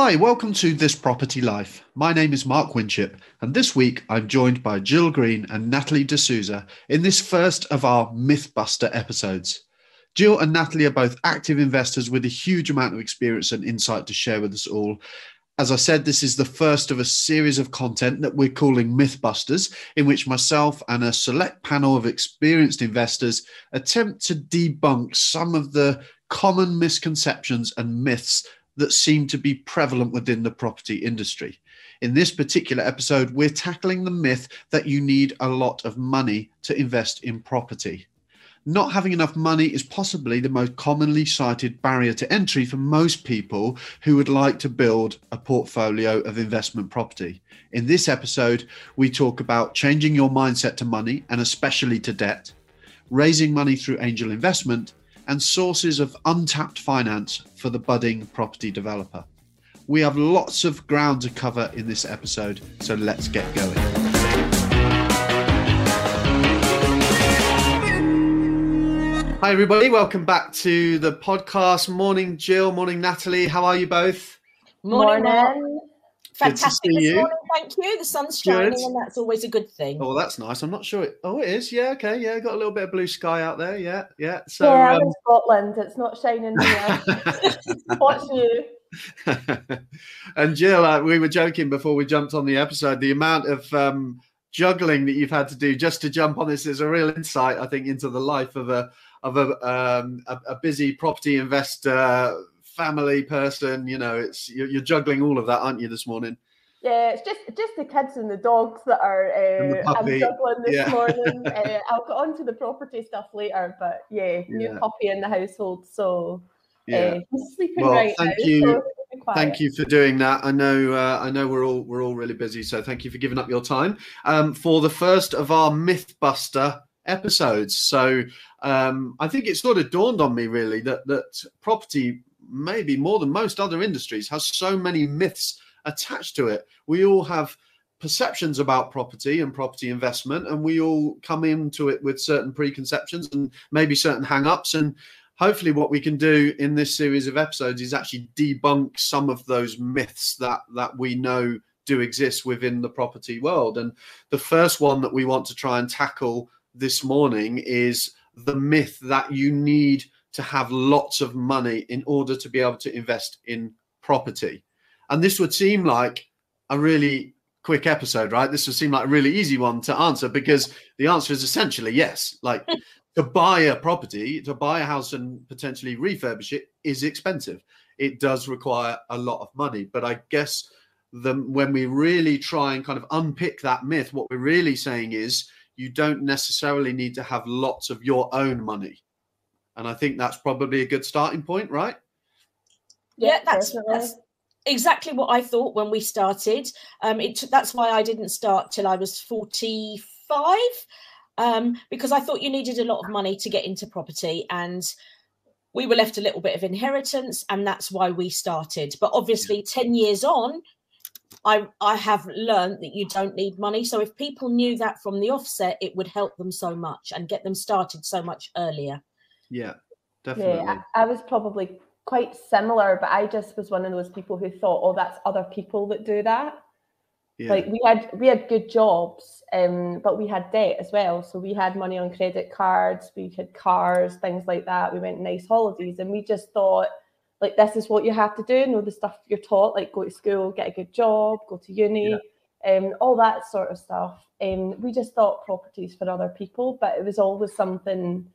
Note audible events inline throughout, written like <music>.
Hi, welcome to This Property Life. My name is Mark Winship, and this week I'm joined by Jill Green and Natalie D'Souza in this first of our Mythbuster episodes. Jill and Natalie are both active investors with a huge amount of experience and insight to share with us all. As I said, this is the first of a series of content that we're calling Mythbusters, in which myself and a select panel of experienced investors attempt to debunk some of the common misconceptions and myths that seem to be prevalent within the property industry. In this particular episode, we're tackling the myth that you need a lot of money to invest in property. Not having enough money is possibly the most commonly cited barrier to entry for most people who would like to build a portfolio of investment property. In this episode, we talk about changing your mindset to money and especially to debt, raising money through angel investment, and sources of untapped finance for the budding property developer. We have lots of ground to cover in this episode, so let's get going. Hi, everybody. Welcome back to the podcast. Morning, Jill. Morning, Natalie. How are you both? Morning. Morning. Fantastic see you. morning, thank you. The sun's shining, Good. and that's always a good thing. Oh, that's nice. I'm not sure. It, oh, it is. Yeah. Okay. Yeah. Got a little bit of blue sky out there. Yeah. Yeah. So. yeah, I'm um, in Scotland. It's not shining here. <laughs> What's you? <laughs> and Jill, uh, we were joking before we jumped on the episode. The amount of um, juggling that you've had to do just to jump on this is a real insight, I think, into the life of a of a um, a, a busy property investor, family person. You know, it's you're, you're juggling all of that, aren't you, this morning? Yeah, it's just just the kids and the dogs that are. Uh. I'm juggling this Yeah. morning. <laughs> uh, I'll get on to the property stuff later, but yeah, new Yeah. puppy in the household, so Yeah. uh, sleeping Well, right thank now. you. so. Thank you for doing that. I know uh, I know we're all we're all really busy, so thank you for giving up your time um, for the first of our MythBuster episodes. So um, I think it sort of dawned on me really that that property, maybe more than most other industries, has so many myths attached to it. We all have perceptions about property and property investment, and we all come into it with certain preconceptions and maybe certain hang-ups and hopefully what we can do in this series of episodes is actually debunk some of those myths that that we know do exist within the property world and the first one that we want to try and tackle this morning is the myth that you need to have lots of money in order to be able to invest in property and this would seem like a really quick episode right this would seem like a really easy one to answer because the answer is essentially yes like <laughs> to buy a property, to buy a house and potentially refurbish it is expensive. It does require a lot of money. But I guess the, when we really try and kind of unpick that myth, what we're really saying is you don't necessarily need to have lots of your own money. And I think that's probably a good starting point, right? yeah, that's, that's exactly what I thought when we started. Um, it that's why I didn't start till I was forty-five, um, because I thought you needed a lot of money to get into property, and we were left a little bit of inheritance, and that's why we started. But obviously, ten years on. I, I have learned that you don't need money. So if people knew that from the offset, it would help them so much and get them started so much earlier. Yeah, definitely. Yeah, I, I was probably quite similar, but I just was one of those people who thought, "Oh, that's other people that do that." Yeah. like we had we had good jobs um but we had debt as well so we had money on credit cards we had cars things like that we went nice holidays and we just thought like this is what you have to do know the stuff you're taught like go to school get a good job go to uni um all that sort of stuff and we just thought properties for other people but it was always something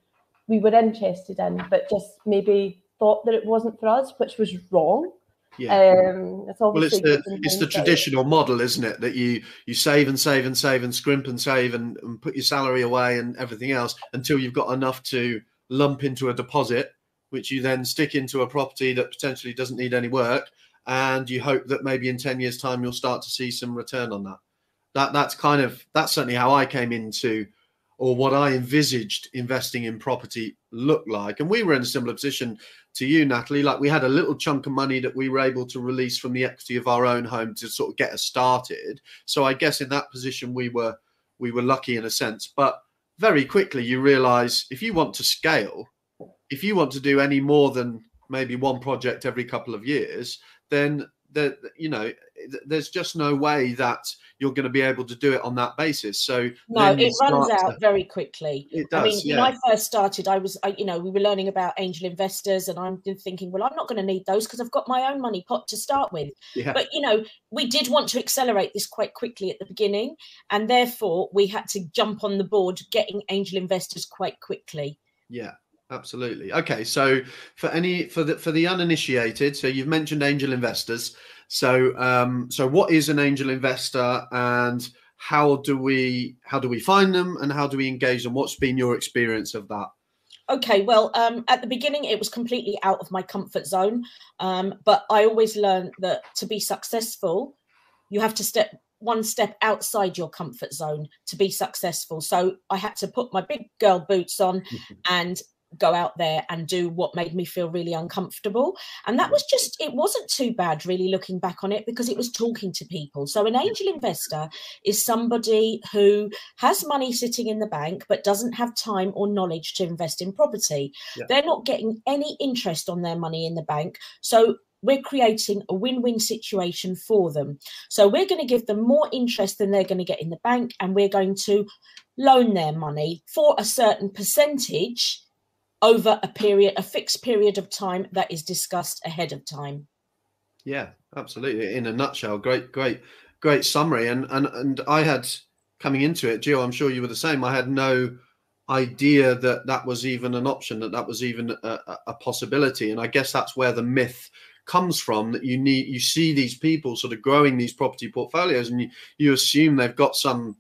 we were interested in but just maybe thought that it wasn't for us which was wrong. Yeah. um it's well it's the it's the traditional model isn't it? That you you save and save and save and scrimp and save and, and put your salary away and everything else until you've got enough to lump into a deposit which you then stick into a property that potentially doesn't need any work and you hope that maybe in 10 years time you'll start to see some return on that. That that's kind of that's certainly how i came into or what i envisaged investing in property looked like and we were in a similar position to you, Natalie. Like we had a little chunk of money that we were able to release from the equity of our own home to sort of get us started. So I guess in that position we were we were lucky in a sense. But very quickly you realize if you want to scale, if you want to do any more than maybe one project every couple of years, then that you know there's just no way that you're going to be able to do it on that basis. So no it runs out to, very quickly. It does, i mean yeah. when i first started i was I, you know we were learning about angel investors and i'm thinking well i'm not going to need those because i've got my own money pot to start with. Yeah. but you know we did want to accelerate this quite quickly at the beginning and therefore we had to jump on the board getting angel investors quite quickly. Yeah absolutely. Okay so for any for the for the uninitiated so you've mentioned angel investors so um so what is an angel investor and how do we how do we find them and how do we engage them what's been your experience of that okay well um at the beginning it was completely out of my comfort zone um but i always learned that to be successful you have to step one step outside your comfort zone to be successful. So I had to put my big girl boots on <laughs> and go out there and do what made me feel really uncomfortable. And that was just, it wasn't too bad really looking back on it because it was talking to people. So an angel investor is somebody who has money sitting in the bank but doesn't have time or knowledge to invest in property. Yeah. They're not getting any interest on their money in the bank. So we're creating a win-win situation for them. So we're going to give them more interest than they're going to get in the bank and we're going to loan their money for a certain percentage over a period, a fixed period of time that is discussed ahead of time. Yeah, absolutely. In a nutshell, great, great, great summary. And and and I had coming into it, Jill. I'm sure you were the same. I had no idea that that was even an option, that that was even a, a possibility. And I guess that's where the myth comes from that you need you see these people sort of growing these property portfolios and you, you assume they've got some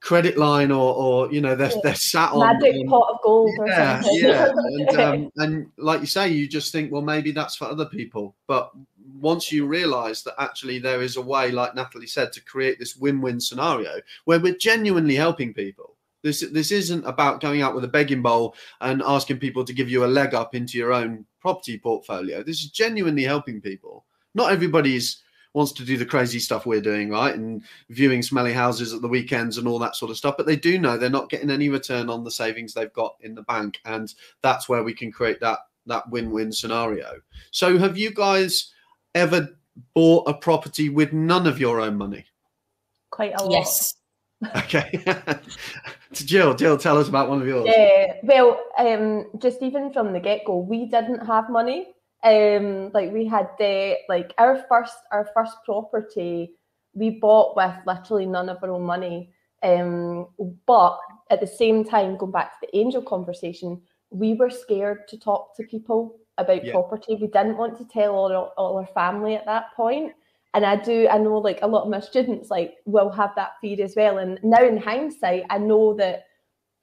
credit line or or you know they're, they're sat on magic um, pot of gold yeah yeah. <laughs> And, um, and like you say you just think well maybe that's for other people. But once you realize that actually there is a way like natalie said to create this win-win scenario where we're genuinely helping people. This this isn't about going out with a begging bowl and asking people to give you a leg up into your own property portfolio. This is genuinely helping people. Not everybody's wants to do the crazy stuff we're doing, right? And viewing smelly houses at the weekends and all that sort of stuff. But they do know they're not getting any return on the savings they've got in the bank. And that's where we can create that that win-win scenario. So have you guys ever bought a property with none of your own money? Quite a lot. Yes. <laughs> Okay. To <laughs> Jill, Jill, tell us about one of yours. Yeah. Well, um, just even from the get-go, we didn't have money um like we had debt like our first our first property we bought with literally none of our own money. Um but at the same time going back to the angel conversation we were scared to talk to people about yeah. property. We didn't want to tell all our, all our family at that point. And i do i know like a lot of my students like will have that fear as well. And now in hindsight i know that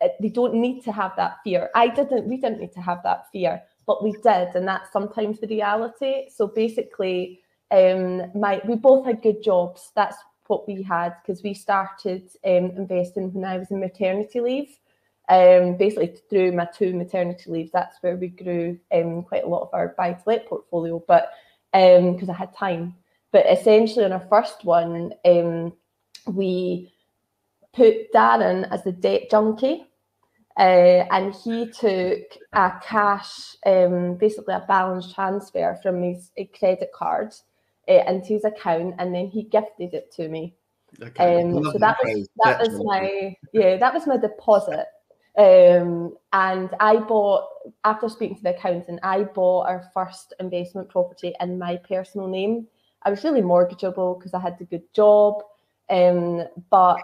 uh, they don't need to have that fear. I didn't we didn't need to have that fear but we did, and that's sometimes the reality. So basically, um, my we both had good jobs. That's what we had because we started um, investing when I was in maternity leave. Um, basically through my two maternity leaves, that's where we grew um, quite a lot of our buy to let portfolio. But because um, I had time, but essentially on our first one, um, we put Darren as the debt junkie. Uh, and he took a cash, um, basically a balance transfer from his credit card uh, into his account, and then he gifted it to me. Okay. Um, so that was that was my yeah that was my deposit. Um, and I bought after speaking to the accountant, I bought our first investment property in my personal name. I was really mortgageable because I had a good job, um, but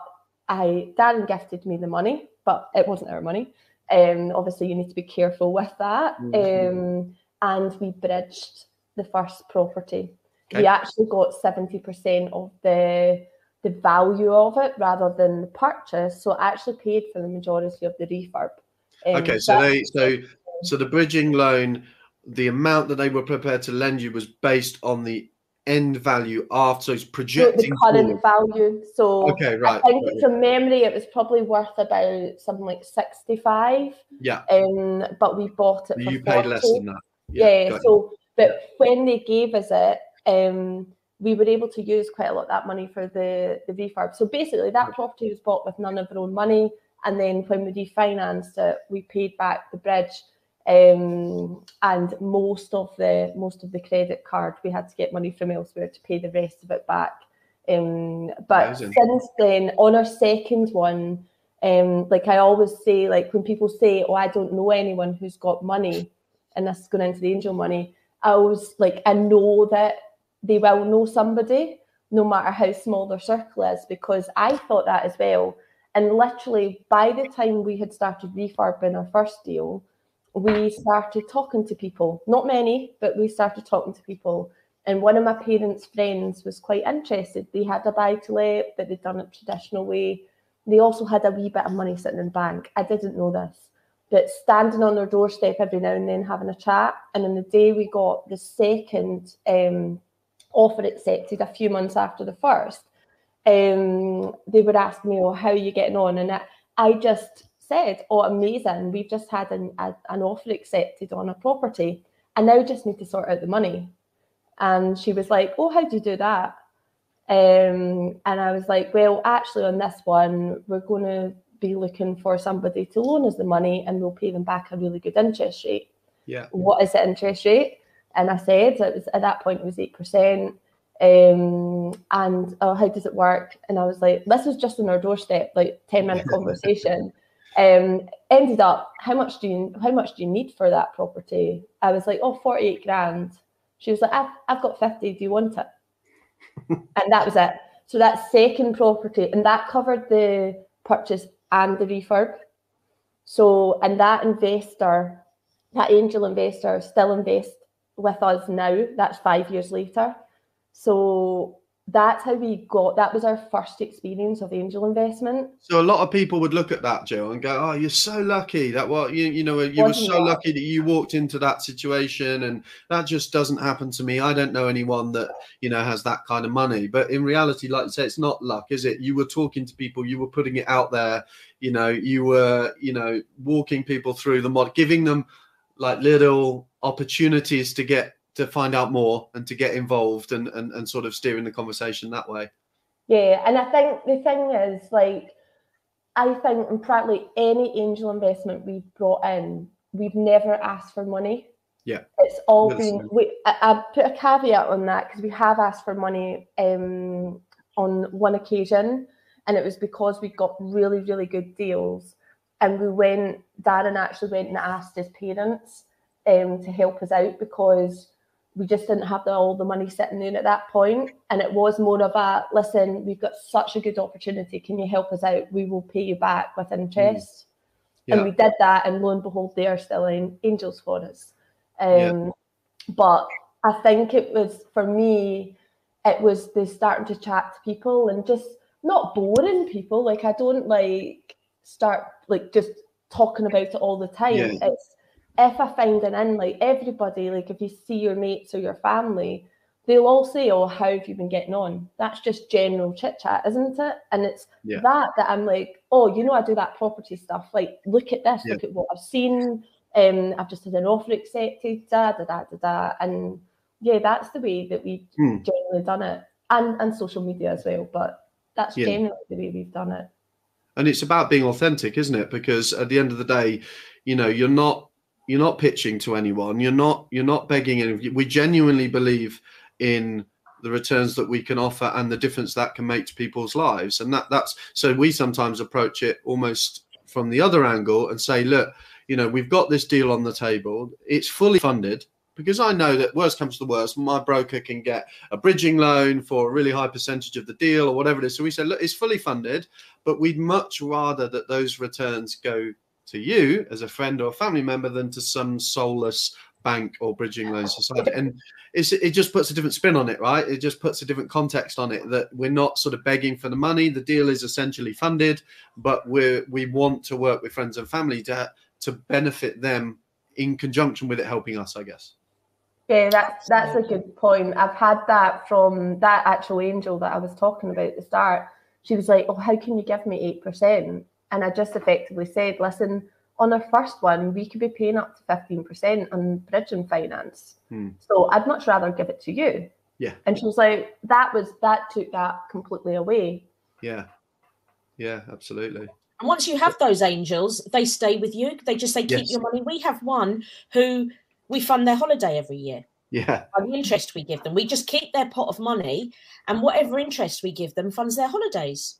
I Darren gifted me the money but it wasn't our money. Um, obviously, you need to be careful with that. Mm-hmm. Um, and we bridged the first property. Okay. We actually got seventy percent of the the value of it rather than the purchase. So I actually paid for the majority of the refurb. Um, okay, so they so so the bridging loan, the amount that they were prepared to lend you was based on the end value after so it's projecting the current forward. value. So okay, right. I think right. from memory it was probably worth about something like 65. Yeah. Um, but we bought it. You paid 40. less than that. Yeah. yeah so but when they gave us it, um, we were able to use quite a lot of that money for the, the refurb. So basically that property was bought with none of our own money. And then when we refinanced it, we paid back the bridge Um, and most of the most of the credit card we had to get money from elsewhere to pay the rest of it back. Um, but Amazing. since then, on our second one, um, like I always say, like when people say, "Oh, I don't know anyone who's got money," and this is going into the angel money, I always like I know that they will know somebody, no matter how small their circle is, because I thought that as well. And literally, by the time we had started refurbing our first deal, we started talking to people. Not many, but we started talking to people. And one of my parents' friends was quite interested. They had a buy to let, but they'd done it traditional way. They also had a wee bit of money sitting in bank. I didn't know this, but standing on their doorstep every now and then having a chat. And on the day we got the second um, offer accepted, a few months after the first, um, they would ask me, "Oh, how are you getting on?" And I, I just said, "Oh, amazing! We've just had an, a, an offer accepted on a property, and now just need to sort out the money." And she was like, "Oh, how do you do that?" Um, and I was like, "Well, actually, on this one, we're going to be looking for somebody to loan us the money, and we'll pay them back a really good interest rate." Yeah. What is the interest rate? And I said it was at that point it was eight percent. Um, and oh, how does it work? And I was like, this was just on our doorstep, like 10 minute <laughs> conversation. Um, ended up, how much do you how much do you need for that property? I was like, oh, 48 grand. She was like, I've, I've got 50, do you want it? <laughs> and that was it. So that second property, and that covered the purchase and the refurb. So, and that investor, that angel investor, still invest with us now. That's five years later. So that's how we got that was our first experience of angel investment. So a lot of people would look at that jill and go oh you're so lucky that well you you know you Wasn't were so that? lucky that you walked into that situation and that just doesn't happen to me. I don't know anyone that you know has that kind of money. But in reality like you say it's not luck is it? You were talking to people you were putting it out there you know you were you know walking people through the mod giving them like little opportunities to get to find out more and to get involved and, and, and sort of steering the conversation that way. Yeah, and I think the thing is like I think in practically any angel investment we've brought in, we've never asked for money. Yeah, it's all been. We, I, I, put a caveat on that because we have asked for money um, on one occasion, and it was because we got really, really good deals, and we went. Darren actually went and asked his parents um, to help us out because we just didn't have the, all the money sitting in at that point. And it was more of a listen, we've got such a good opportunity. Can you help us out? We will pay you back with interest. Mm. Yeah. And we did that, and lo and behold, they are still in angels for us. Um, yeah. But I think it was for me, it was the starting to chat to people and just not boring people. Like I don't like start like just talking about it all the time. Yeah. It's if I find an in, like everybody, like if you see your mates or your family, they'll all say, Oh, how have you been getting on? That's just general chit chat, isn't it? And it's yeah. that that I'm like, Oh, you know, I do that property stuff. Like, look at this, yeah. look at what I've seen. Um, I've just had an offer accepted, da da da da da. And yeah, that's the way that we've hmm. generally done it. And and social media as well. But that's yeah. generally the way we've done it. And it's about being authentic, isn't it? Because at the end of the day, you know, you're not you're not pitching to anyone. You're not you're not begging anyone. We genuinely believe in the returns that we can offer and the difference that can make to people's lives. And that that's so we sometimes approach it almost from the other angle and say, look, you know, we've got this deal on the table. It's fully funded because I know that worst comes to worst, my broker can get a bridging loan for a really high percentage of the deal or whatever it is. So we say, look, it's fully funded, but we'd much rather that those returns go to you as a friend or family member than to some soulless bank or bridging loan society. And it just puts a different spin on it, right? It just puts a different context on it that we're not sort of begging for the money. The deal is essentially funded, but we we want to work with friends and family to to benefit them in conjunction with it helping us, I guess. Yeah, that's that's a good point. I've had that from that actual angel that I was talking about at the start. She was like, "Oh, how can you give me eight percent?" And I just effectively said, listen, on our first one, we could be paying up to 15% on bridging finance. Hmm. So I'd much rather give it to you. Yeah. And she was like, that was that took that completely away. Yeah. Yeah, absolutely. And once you have those angels, they stay with you. They just say, keep Yes. your money. We have one who we fund their holiday every year. Yeah. By the interest we give them, we just keep their pot of money, and whatever interest we give them funds their holidays.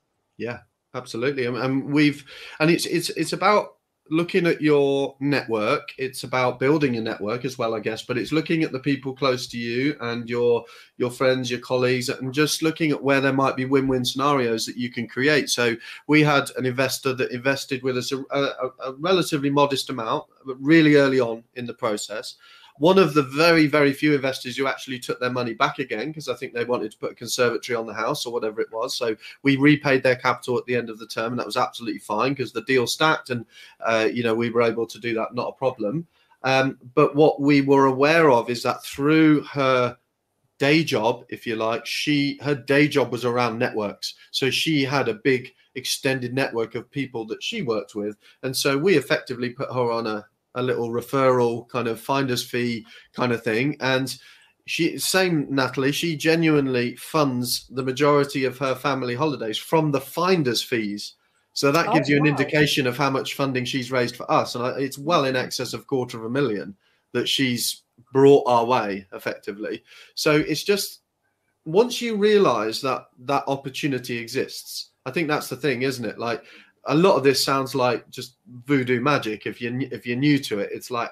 Absolutely. And, we've and it's it's it's about looking at your network. It's about building your network as well i guess but it's looking at the people close to you and your your friends your colleagues and just looking at where there might be win-win scenarios that you can create. So we had an investor that invested with us a, a, a relatively modest amount but really early on in the process one of the very very few investors who actually took their money back again because i think they wanted to put a conservatory on the house or whatever it was. So we repaid their capital at the end of the term and that was absolutely fine because the deal stacked and uh, you know we were able to do that not a problem. Um, but what we were aware of is that through her day job if you like she her day job was around networks. So she had a big extended network of people that she worked with. And so we effectively put her on a, a little referral kind of finder's fee kind of thing. And she same natalie she genuinely funds the majority of her family holidays from the finder's fees. So that Oh, gives you an oh, wow. indication of how much funding she's raised for us. And it's well in excess of quarter of a million that she's brought our way effectively. So it's just once you realize that that opportunity exists i think that's the thing isn't it? Like a lot of this sounds like just voodoo magic if you if you're new to it it's like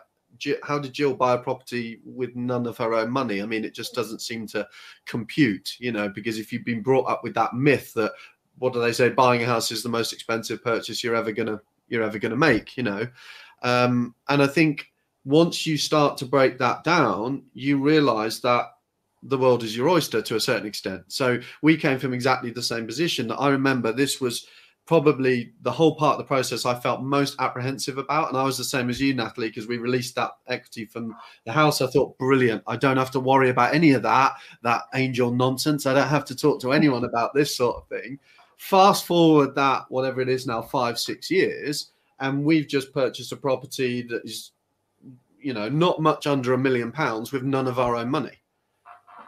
how did Jill buy a property with none of her own money? I mean, it just doesn't seem to compute, you know, because if you've been brought up with that myth that what do they say, buying a house is the most expensive purchase you're ever gonna you're ever gonna make, you know. Um, and I think once you start to break that down, you realize that the world is your oyster to a certain extent. So we came from exactly the same position. That I remember this was probably the whole part of the process I felt most apprehensive about. And I was the same as you, Natalie, because we released that equity from the house. I thought, brilliant. I don't have to worry about any of that, that angel nonsense. I don't have to talk to anyone about this sort of thing. Fast forward that, whatever it is now, five, six years, and we've just purchased a property that is, you know, not much under a million pounds with none of our own money.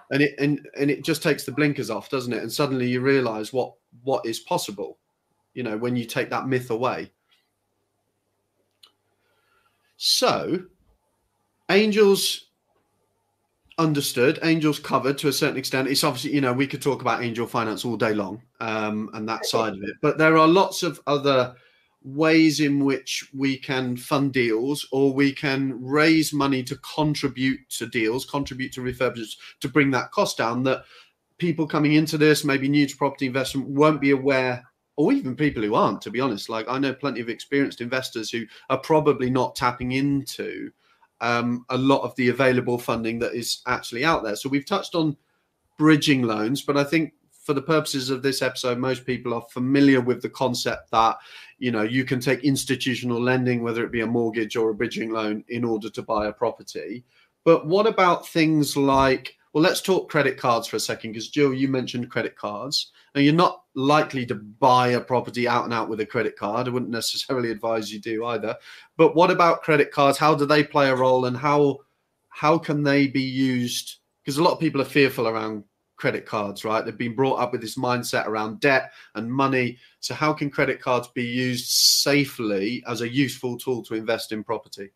And it and, and it just takes the blinkers off, doesn't it? And suddenly you realize what what is possible you know when you take that myth away. So angels understood angels covered to a certain extent. It's obviously you know we could talk about angel finance all day long um, and that side of it but there are lots of other ways in which we can fund deals or we can raise money to contribute to deals contribute to refurbishments to bring that cost down that people coming into this maybe new to property investment won't be aware or even people who aren't, to be honest. Like I know plenty of experienced investors who are probably not tapping into um, a lot of the available funding that is actually out there. So we've touched on bridging loans, but I think for the purposes of this episode, most people are familiar with the concept that you know you can take institutional lending, whether it be a mortgage or a bridging loan, in order to buy a property. But what about things like well, let's talk credit cards for a second, because Jill, you mentioned credit cards. Now, you're not likely to buy a property out and out with a credit card. I wouldn't <laughs> necessarily advise you do either. But what about credit cards? How do they play a role, and how how can they be used? Because a lot of people are fearful around credit cards, right? They've been brought up with this mindset around debt and money. So, how can credit cards be used safely as a useful tool to invest in property?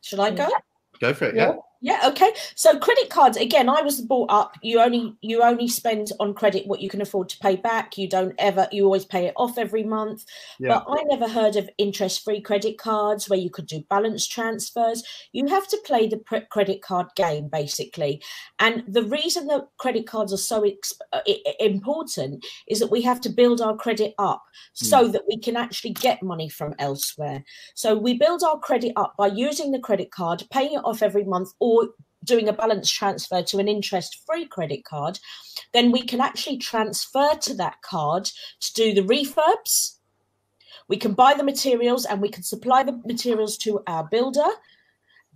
Should I go? Go for it. Yeah. Yeah. Yeah, okay. So credit cards again, I was brought up you only you only spend on credit what you can afford to pay back. You don't ever you always pay it off every month. Yeah. But I never heard of interest-free credit cards where you could do balance transfers. You have to play the pre- credit card game basically. And the reason that credit cards are so ex- uh, important is that we have to build our credit up so that we can actually get money from elsewhere. So we build our credit up by using the credit card, paying it off every month, or doing a balance transfer to an interest free credit card. Then we can actually transfer to that card to do the refurbs. We can buy the materials and we can supply the materials to our builder.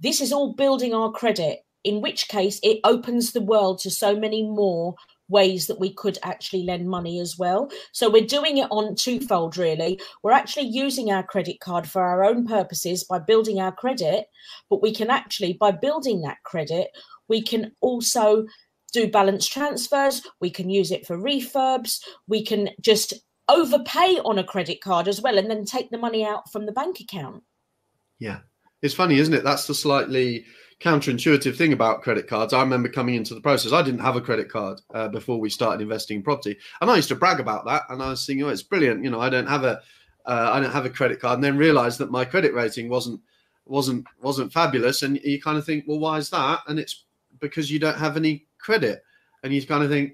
This is all building our credit, in which case it opens the world to so many more ways that we could actually lend money as well. So we're doing it on twofold, really. We're actually using our credit card for our own purposes by building our credit, but we can actually, by building that credit, we can also do balance transfers. We can use it for refurbs. We can just overpay on a credit card as well and then take the money out from the bank account. Yeah. It's funny, isn't it? That's the slightly counterintuitive thing about credit cards. I remember coming into the process, I didn't have a credit card uh, before we started investing in property. And I used to brag about that. And I was thinking, oh, it's brilliant. You know, I don't have a, uh, I don't have a credit card. And then realized that my credit rating wasn't, wasn't, wasn't fabulous. And you kind of think, well, why is that? And it's because you don't have any credit. And you kind of think,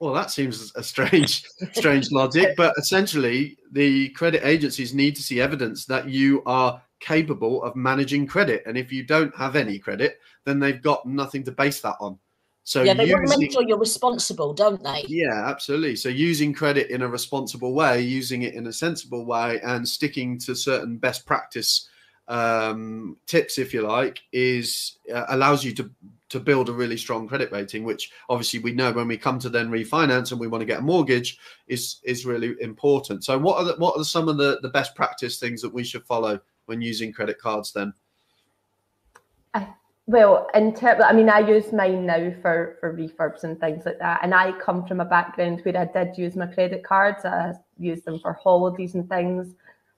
well, that seems <laughs> a strange, strange logic. But essentially, the credit agencies need to see evidence that you are capable of managing credit. And if you don't have any credit, then they've got nothing to base that on. So yeah, they using, want to make sure you're responsible, don't they? Yeah, absolutely. So using credit in a responsible way, using it in a sensible way, and sticking to certain best practice um, tips, if you like, is uh, allows you to to build a really strong credit rating, which obviously we know when we come to then refinance and we want to get a mortgage is is really important. So what are the, what are some of the the best practice things that we should follow when using credit cards then? I, well, in terms, I mean, I use mine now for for refurbs and things like that, and I come from a background where I did use my credit cards. I used them for holidays and things.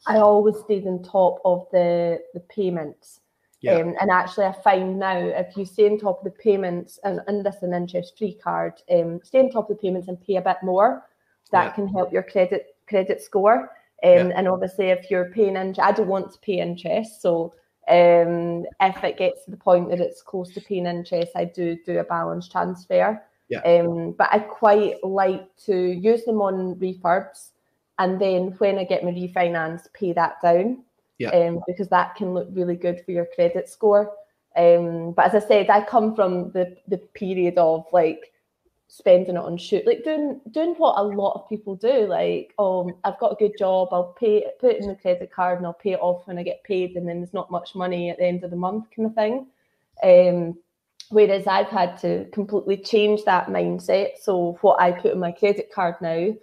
I always stayed on top of the the payments. Yeah. Um, and actually, I find now if you stay on top of the payments and, and this an interest free card, um, stay on top of the payments and pay a bit more, that yeah. can help your credit credit score. Um, yeah. And obviously, if you're paying interest, I don't want to pay interest. So um, if it gets to the point that it's close to paying interest, I do do a balance transfer. Yeah. Um, but I quite like to use them on refurbs, and then when I get my refinance, pay that down. Yeah. Um, because that can look really good for your credit score. Um, but as I said, I come from the the period of like spending it on shoot, like doing doing what a lot of people do. Like, um, I've got a good job, I'll pay put it in the credit card and I'll pay it off when I get paid, and then there's not much money at the end of the month, kind of thing. Um, whereas I've had to completely change that mindset. So what I put in my credit card now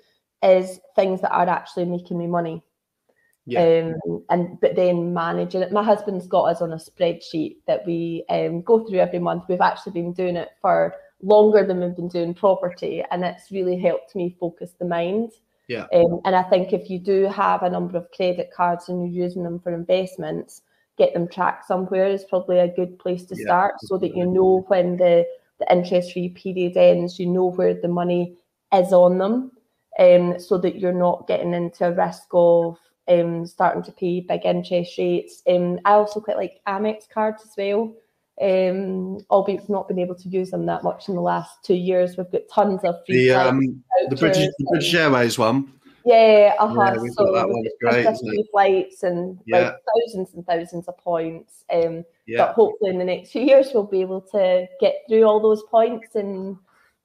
is things that are actually making me money. Yeah. Um, and but then managing it. My husband's got us on a spreadsheet that we um, go through every month. We've actually been doing it for longer than we've been doing property, and it's really helped me focus the mind. Yeah. Um, and I think if you do have a number of credit cards and you're using them for investments, get them tracked somewhere is probably a good place to yeah, start so that you know when the, the interest free period ends, you know where the money is on them, um, so that you're not getting into a risk of um, starting to pay big interest rates. Um, I also quite like Amex cards as well um, albeit we've not been able to use them that much in the last two years. We've got tons of free the, um, the British, the British Airways one. Yeah, uh-huh. Yeah, so that one's great. Free flights and yeah. like thousands and thousands of points. Um, yeah. But hopefully, in the next few years, we'll be able to get through all those points and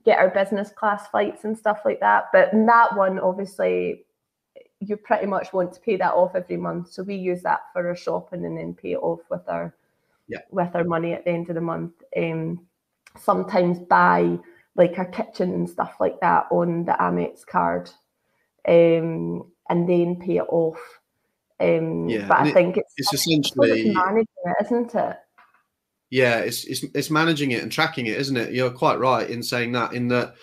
get our business class flights and stuff like that. But in that one, obviously, you pretty much want to pay that off every month. So we use that for our shopping and then pay it off with our yeah. with our money at the end of the month. Um, sometimes buy like our kitchen and stuff like that on the Amex card, um, and then pay it off. Um, yeah, but I it, think it's, it's essentially managing it, isn't it? Yeah, it's, it's it's managing it and tracking it, isn't it? You're quite right in saying that. In that,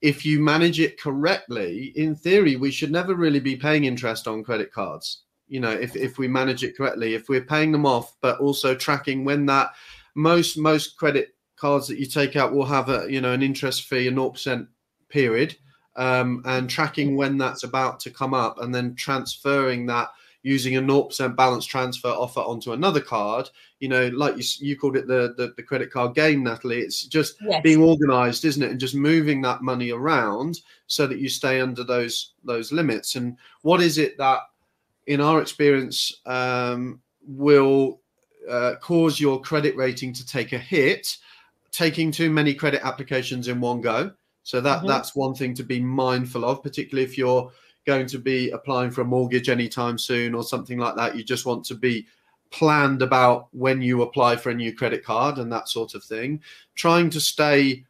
if you manage it correctly, in theory, we should never really be paying interest on credit cards you know if, if we manage it correctly if we're paying them off but also tracking when that most most credit cards that you take out will have a you know an interest fee a 0% period um, and tracking when that's about to come up and then transferring that using a 0% balance transfer offer onto another card. You know like you, you called it the, the, the credit card game natalie. It's just yes. being organized isn't it? And just moving that money around so that you stay under those those limits. And what is it that in our experience, um, will uh, cause your credit rating to take a hit, taking too many credit applications in one go. So that mm-hmm. that's one thing to be mindful of, particularly if you're going to be applying for a mortgage anytime soon or something like that. You just want to be planned about when you apply for a new credit card and that sort of thing. Trying to stay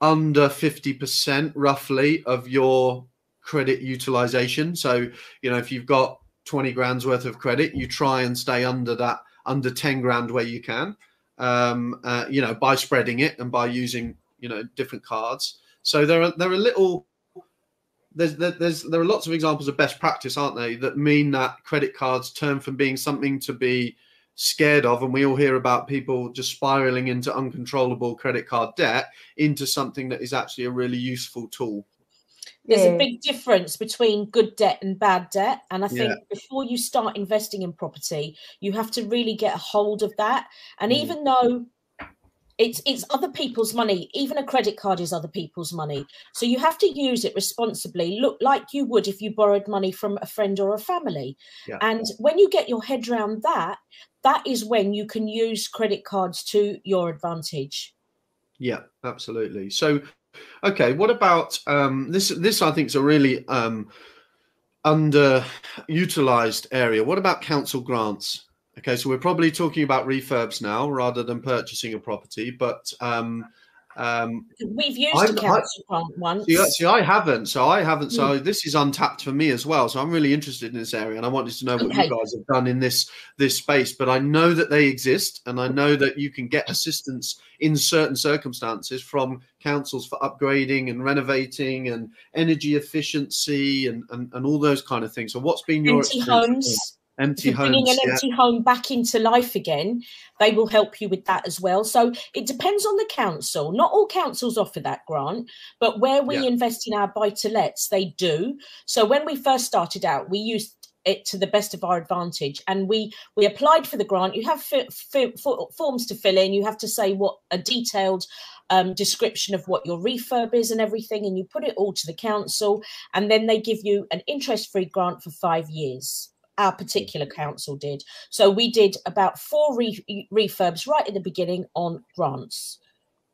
under 50% roughly of your credit utilization. So, you know, if you've got 20 grand's worth of credit, you try and stay under that, under 10 grand where you can, um, uh, you know, by spreading it and by using, you know, different cards. So there are, there are little there's there's there are lots of examples of best practice, aren't they, that mean that credit cards turn from being something to be scared of, and we all hear about people just spiraling into uncontrollable credit card debt into something that is actually a really useful tool. There's yeah. a big difference between good debt and bad debt. And I think yeah. before you start investing in property, you have to really get a hold of that. And mm. even though it's it's other people's money even a credit card is other people's money so you have to use it responsibly look like you would if you borrowed money from a friend or a family yeah. and when you get your head around that that is when you can use credit cards to your advantage yeah absolutely so okay what about um this this i think is a really um underutilized area. What about council grants? Okay, so we're probably talking about refurbs now rather than purchasing a property, but um, um, we've used I'm, a council grant once. See, see, I haven't, so I haven't. So mm. this is untapped for me as well. So I'm really interested in this area, and I wanted to know what okay. you guys have done in this this space. But I know that they exist, and I know that you can get assistance in certain circumstances from councils for upgrading and renovating and energy efficiency and and, and all those kind of things. So what's been your empty homes? Empty homes, bringing an empty yeah. home back into life again they will help you with that as well. So it depends on the council. Not all councils offer that grant but where we yeah. invest in our buy to lets they do. So when we first started out we used it to the best of our advantage and we we applied for the grant. You have forms to fill in. You have to say what a detailed um, description of what your refurb is and everything and you put it all to the council and then they give you an interest free grant for five years our particular council did. So we did about four re- refurbs right at the beginning on grants.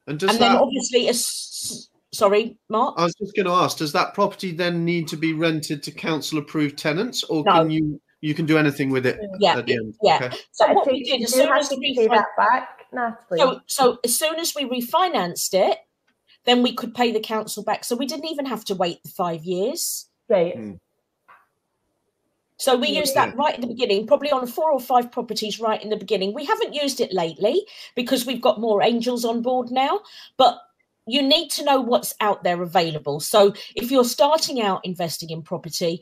And, and that, then obviously, as, sorry, Mark. I was just going to ask: Does that property then need to be rented to council-approved tenants, or no. can you you can do anything with it yeah, at the end? Yeah. Okay. So what we did as soon as we pay that back, Natalie. So, so as soon as we refinanced it, then we could pay the council back. So we didn't even have to wait the five years. Right. Hmm. So we used that right in the beginning, probably on four or five properties right in the beginning. We haven't used it lately because we've got more angels on board now, but you need to know what's out there available. So if you're starting out investing in property,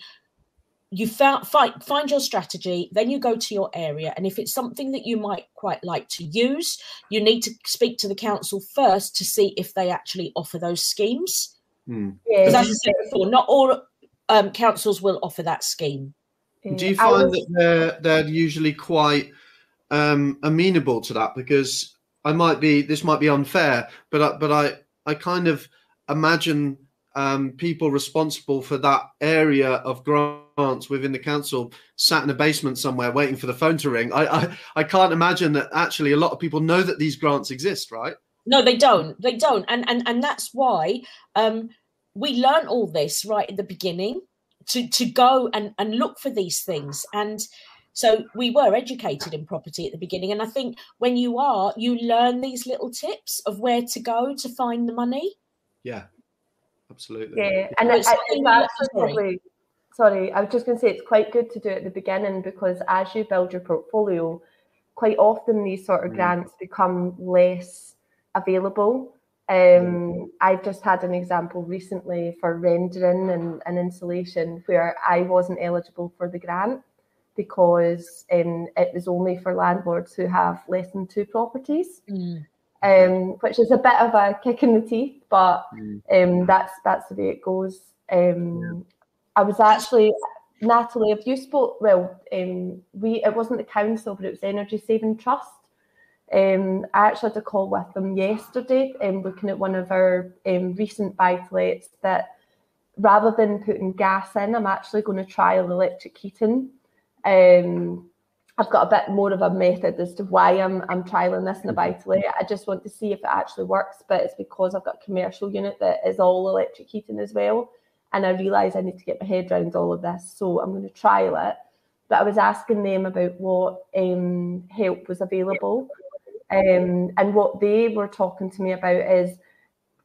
you found, find, find your strategy, then you go to your area. And if it's something that you might quite like to use, you need to speak to the council first to see if they actually offer those schemes. Hmm. Because as I said before, not all um, councils will offer that scheme. Do you find was, that they're they're usually quite um, amenable to that? Because I might be this might be unfair, but I, but I I kind of imagine um, people responsible for that area of grants within the council sat in a basement somewhere waiting for the phone to ring. I, I I can't imagine that actually a lot of people know that these grants exist, right? No, they don't. They don't, and and and that's why um, we learn all this right at the beginning to to go and and look for these things. And so we were educated in property at the beginning. And i think when you are you learn these little tips of where to go to find the money. Yeah absolutely. Yeah and I, I think that's probably sorry i was just going to say it's quite good to do it at the beginning because as you build your portfolio quite often these sort of mm. grants become less available um, I've just had an example recently for rendering and, and insulation where I wasn't eligible for the grant because um, it was only for landlords who have less than two properties, mm. um, which is a bit of a kick in the teeth, but mm. um, that's that's the way it goes. Um, yeah. I was actually Natalie. If you spoke, well, um, we it wasn't the council, but it was Energy Saving Trust um, I actually had a call with them yesterday, um, looking at one of our um, recent to that rather than putting gas in, I'm actually going to trial electric heating. Um, I've got a bit more of a method as to why I'm I'm trialing this in a buy to. I just want to see if it actually works, but it's because I've got a commercial unit that is all electric heating as well, and I realise I need to get my head around all of this, so I'm going to trial it. But I was asking them about what um, help was available um, and what they were talking to me about is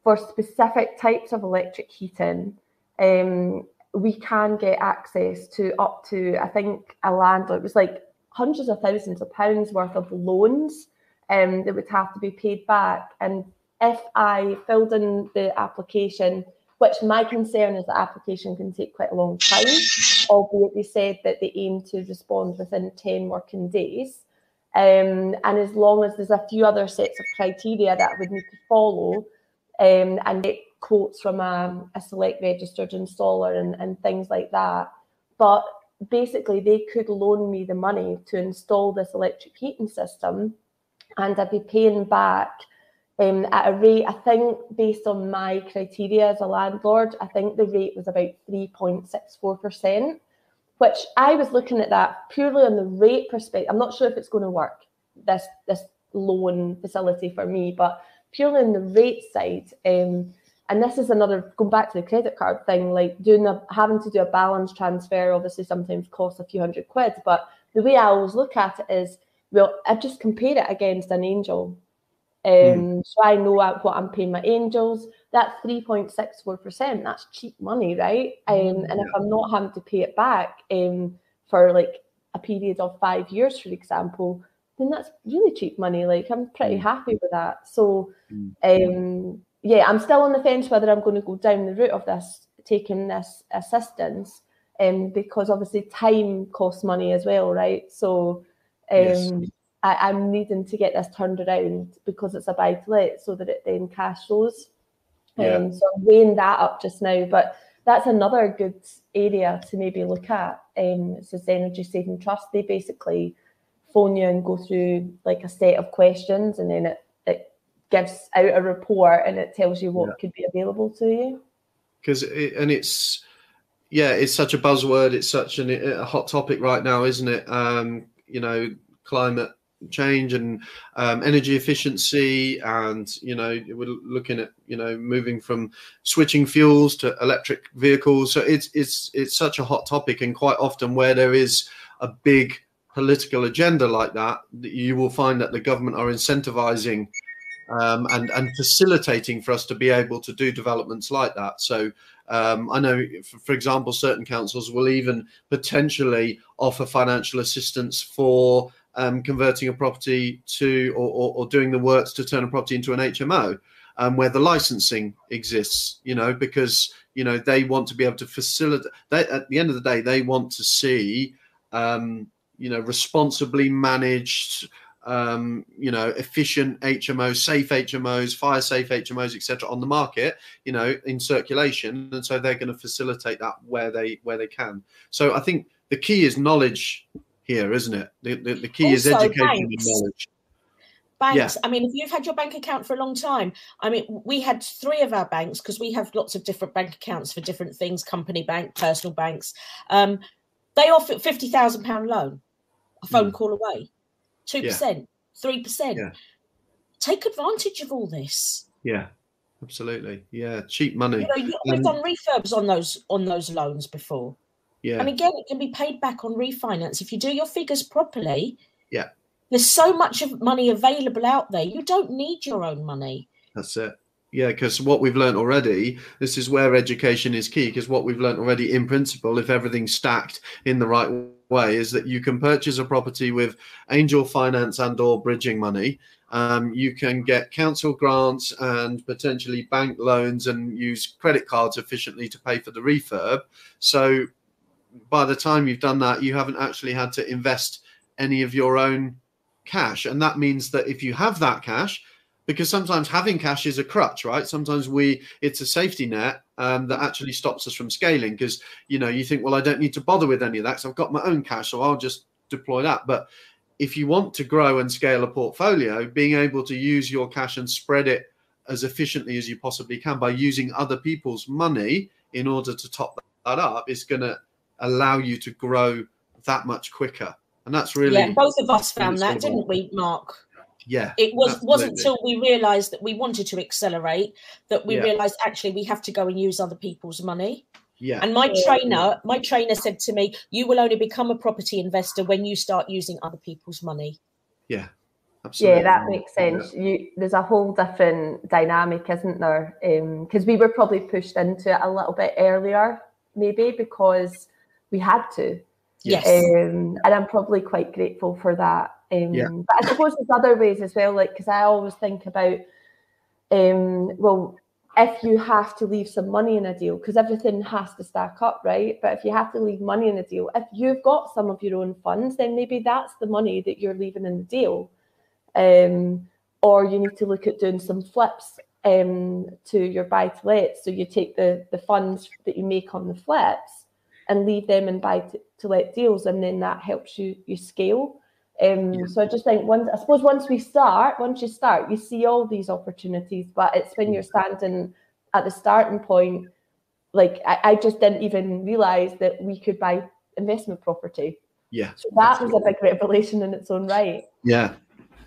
for specific types of electric heating, um, we can get access to up to, I think, a landlord, it was like hundreds of thousands of pounds worth of loans um, that would have to be paid back. And if I filled in the application which my concern is the application can take quite a long time, albeit they said that they aim to respond within 10 working days. Um, and as long as there's a few other sets of criteria that would need to follow um, and get quotes from a, a select registered installer and, and things like that. But basically, they could loan me the money to install this electric heating system and I'd be paying back um, at a rate, I think, based on my criteria as a landlord, I think the rate was about 3.64%, which I was looking at that purely on the rate perspective. I'm not sure if it's going to work, this, this loan facility for me, but purely on the rate side, um, and this is another going back to the credit card thing, like doing a having to do a balance transfer obviously sometimes costs a few hundred quid. But the way I always look at it is, well, I just compare it against an angel. Um, mm. So I know what I'm paying my angels. That's 3.64%. That's cheap money, right? Um, and if I'm not having to pay it back um, for like a period of five years, for example, then that's really cheap money. Like I'm pretty mm. happy with that. So, um, yeah, I'm still on the fence whether I'm going to go down the route of this, taking this assistance, um, because obviously time costs money as well, right? So, um, yes. I, am needing to get this turned around because it's a buy to let so that it then cash flows. Yeah. Um, so I'm weighing that up just now, but that's another good area to maybe look at. Um, it's this energy saving trust. They basically phone you and go through like a set of questions, and then it, it gives out a report and it tells you what yeah. could be available to you. Because it, and it's yeah, it's such a buzzword. It's such an, a hot topic right now, isn't it? Um, you know, climate change and um, energy efficiency and you know we're looking at you know moving from switching fuels to electric vehicles. So it's it's it's such a hot topic and quite often where there is a big political agenda like that you will find that the government are incentivizing um, and and facilitating for us to be able to do developments like that. So um, I know, for, for, example, certain councils will even potentially offer financial assistance for um, converting a property to or, or, or, doing the works to turn a property into an HMO, um, where the licensing exists. You know, because you know they want to be able to facilitate. At the end of the day, they want to see um, you know responsibly managed. Um, you know, efficient HMOs, safe HMOs, fire safe HMOs, etc., on the market. You know, in circulation, and so they're going to facilitate that where they where they can. So I think the key is knowledge here, isn't it? The, the, the key also, is education banks. and knowledge. Banks. Yeah. I mean, if you've had your bank account for a long time, I mean, we had three of our banks because we have lots of different bank accounts for different things company bank, personal banks. Um, they offer £50,000 loan, a phone mm. call away, 2%, 3%. Take advantage of all this. Yeah, absolutely. Yeah, cheap money. You know, we've um, done refurbs on those on those loans before. Yeah. And again, it can be paid back on refinance. If you do your figures properly, yeah. There's so much of money available out there. You don't need your own money. That's it. Yeah, because what we've learned already, this is where education is key. Because what we've learned already, in principle, if everything's stacked in the right way, is that you can purchase a property with angel finance and/or bridging money. Um, you can get council grants and potentially bank loans and use credit cards efficiently to pay for the refurb. So by the time you've done that, you haven't actually had to invest any of your own cash. And that means that if you have that cash, because sometimes having cash is a crutch, right? Sometimes we it's a safety net um, that actually stops us from scaling because you know you think, well, I don't need to bother with any of that because I've got my own cash, so I'll just deploy that. But if you want to grow and scale a portfolio, being able to use your cash and spread it as efficiently as you possibly can by using other people's money in order to top that up is going to allow you to grow that much quicker. And that's really yeah. Both of us found that, didn't we, Mark? Yeah. It was absolutely. wasn't until we realised that we wanted to accelerate that we yeah. realised actually we have to go and use other people's money. Yeah. And my trainer, my trainer said to me, "You will only become a property investor when you start using other people's money." Yeah. Absolutely. Yeah, that makes sense. Yeah. You, there's a whole different dynamic, isn't there? Because um, we were probably pushed into it a little bit earlier, maybe because we had to. Yes. Um, and I'm probably quite grateful for that. Um, yeah. But I suppose there's other ways as well, like, because I always think about, um, well, if you have to leave some money in a deal, because everything has to stack up, right? But if you have to leave money in a deal, if you've got some of your own funds, then maybe that's the money that you're leaving in the deal. Um, or you need to look at doing some flips um, to your buy to let. So you take the, the funds that you make on the flips and leave them in buy to let deals, and then that helps you you scale. Um, yeah. So I just think once I suppose once we start, once you start, you see all these opportunities, but it's when you're standing at the starting point. Like I, I just didn't even realize that we could buy investment property. Yeah, so that was a big revelation in its own right. Yeah,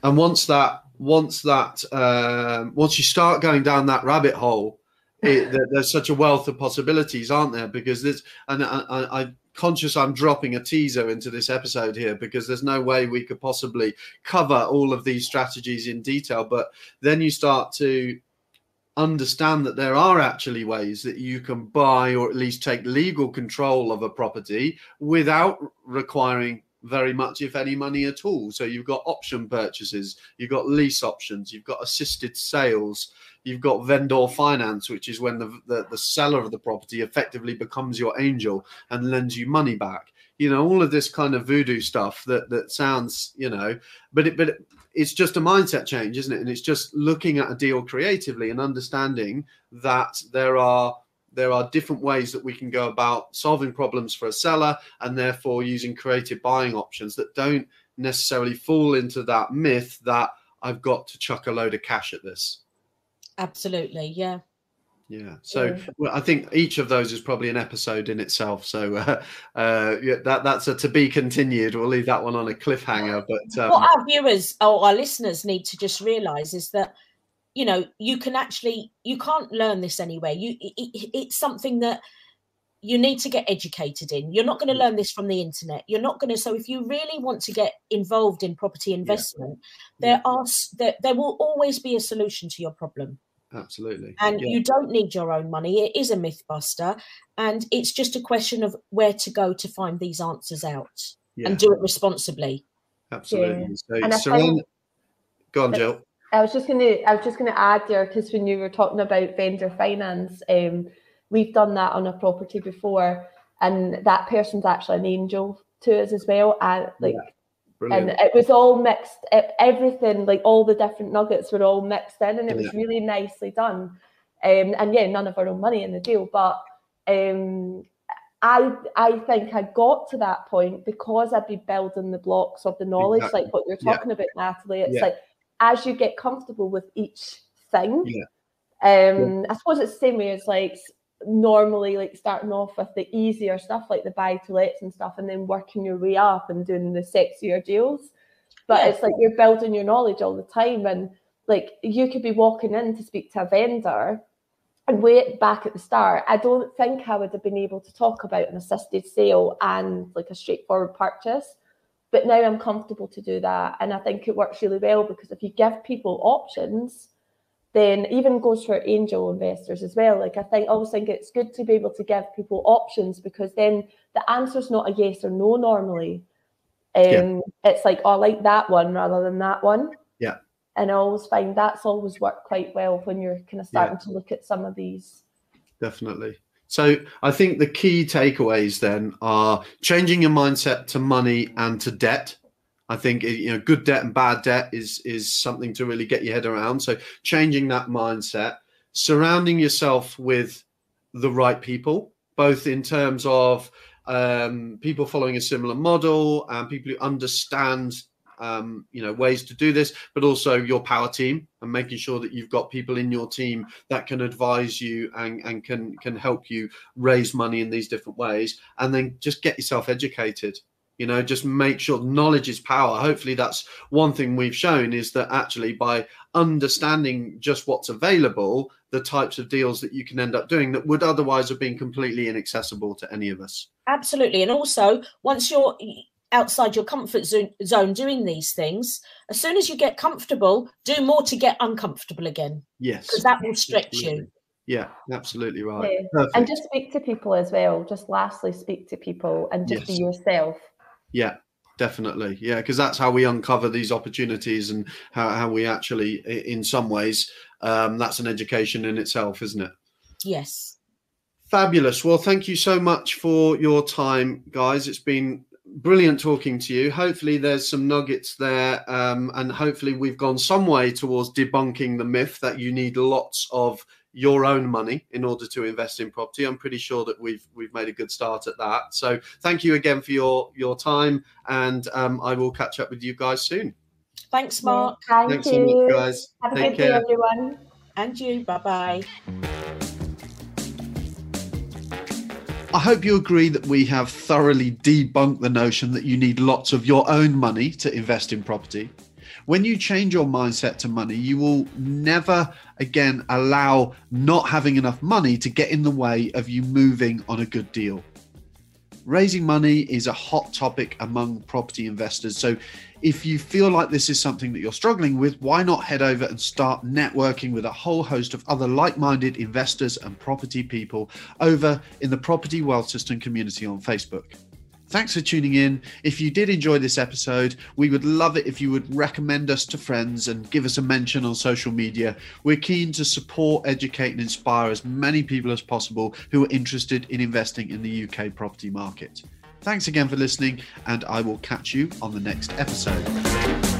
and once that once that um, once you start going down that rabbit hole, it, there's such a wealth of possibilities, aren't there? Because there's and I, I conscious I'm dropping a teaser into this episode here because there's no way we could possibly cover all of these strategies in detail. But then you start to understand that there are actually ways that you can buy or at least take legal control of a property without requiring very much, if any, money at all. So you've got option purchases, you've got lease options, you've got assisted sales, you've got vendor finance, which is when the, the, the seller of the property effectively becomes your angel and lends you money back. You know, all of this kind of voodoo stuff that that sounds, you know, but it but it, it's just a mindset change, isn't it? And it's just looking at a deal creatively and understanding that there are there are different ways that we can go about solving problems for a seller and therefore using creative buying options that don't necessarily fall into that myth that I've got to chuck a load of cash at this. Absolutely, yeah. Yeah. So yeah. Well, I think each of those is probably an episode in itself. So uh, <laughs> uh, yeah, that that's a to be continued. We'll leave that one on a cliffhanger. But um... what our viewers or our listeners need to just realise is that you know you can actually you can't learn this anywhere. You it, it's something that you need to get educated in. You're not going to learn this from the internet. You're not going to. So if you really want to get involved in property investment, yeah. there are there, there will always be a solution to your problem. Absolutely. And yeah. you don't need your own money. It is a myth buster, and it's just a question of where to go to find these answers out yeah. and do it responsibly. Absolutely. So, surround... Go on, Jill. I was just gonna I was just gonna add there because when you were talking about vendor finance, um, we've done that on a property before, and that person's actually an angel to us as well. And like, yeah. And it was all mixed. Everything, like all the different nuggets, were all mixed in, and it was really nicely done. Um, and yeah, none of our own money in the deal, but um, I I think I got to that point because I'd be building the blocks of the knowledge, exactly. like what you're talking yeah. about, Natalie. It's yeah. like as you get comfortable with each thing. Um, I suppose it's the same way as like normally like starting off with the easier stuff like the buy to lets and stuff and then working your way up and doing the sexier deals but yeah. it's like you're building your knowledge all the time and like you could be walking in to speak to a vendor and wait back at the start i don't think i would have been able to talk about an assisted sale and like a straightforward purchase but now i'm comfortable to do that and i think it works really well because if you give people options then even goes for angel investors as well. Like I think I always think it's good to be able to give people options because then the answer's not a yes or no normally. Um, yeah. it's like, oh, I like that one rather than that one. Yeah. And I always find that's always worked quite well when you're kind of starting yeah. to look at some of these. Definitely. So I think the key takeaways then are changing your mindset to money and to debt I think you know good debt and bad debt is is something to really get your head around. So changing that mindset, surrounding yourself with the right people, both in terms of um, people following a similar model and people who understand um, you know ways to do this, but also your power team and making sure that you've got people in your team that can advise you and, and can can help you raise money in these different ways, and then just get yourself educated you know just make sure knowledge is power hopefully that's one thing we've shown is that actually by understanding just what's available the types of deals that you can end up doing that would otherwise have been completely inaccessible to any of us absolutely and also once you're outside your comfort zone doing these things as soon as you get comfortable do more to get uncomfortable again yes because that will stretch absolutely. you yeah, absolutely right. Yeah. And just speak to people as well. Just lastly, speak to people and just yes. be yourself. Yeah, definitely. Yeah because that's how we uncover these opportunities and how, how we actually in some ways um, that's an education in itself isn't it? Yes. Fabulous. Well thank you so much for your time guys. It's been brilliant talking to you hopefully there's some nuggets there um, and hopefully we've gone some way towards debunking the myth that you need lots of your own money in order to invest in property. I'm pretty sure that we've we've made a good start at that. So thank you again for your your time, and um, I will catch up with you guys soon. Thanks, Mark. Thank Thanks you. so much, guys. Have a Take good care. day, everyone. And you. Bye bye. Hope you agree that we have thoroughly debunked the notion that you need lots of your own money to invest in property. When you change your mindset to money, you will never again allow not having enough money to get in the way of you moving on a good deal. Raising money is a hot topic among property investors. So, if you feel like this is something that you're struggling with, why not head over and start networking with a whole host of other like minded investors and property people over in the Property Wealth System community on Facebook? Thanks for tuning in. If you did enjoy this episode, we would love it if you would recommend us to friends and give us a mention on social media. We're keen to support, educate, and inspire as many people as possible who are interested in investing in the UK property market. Thanks again for listening, and I will catch you on the next episode.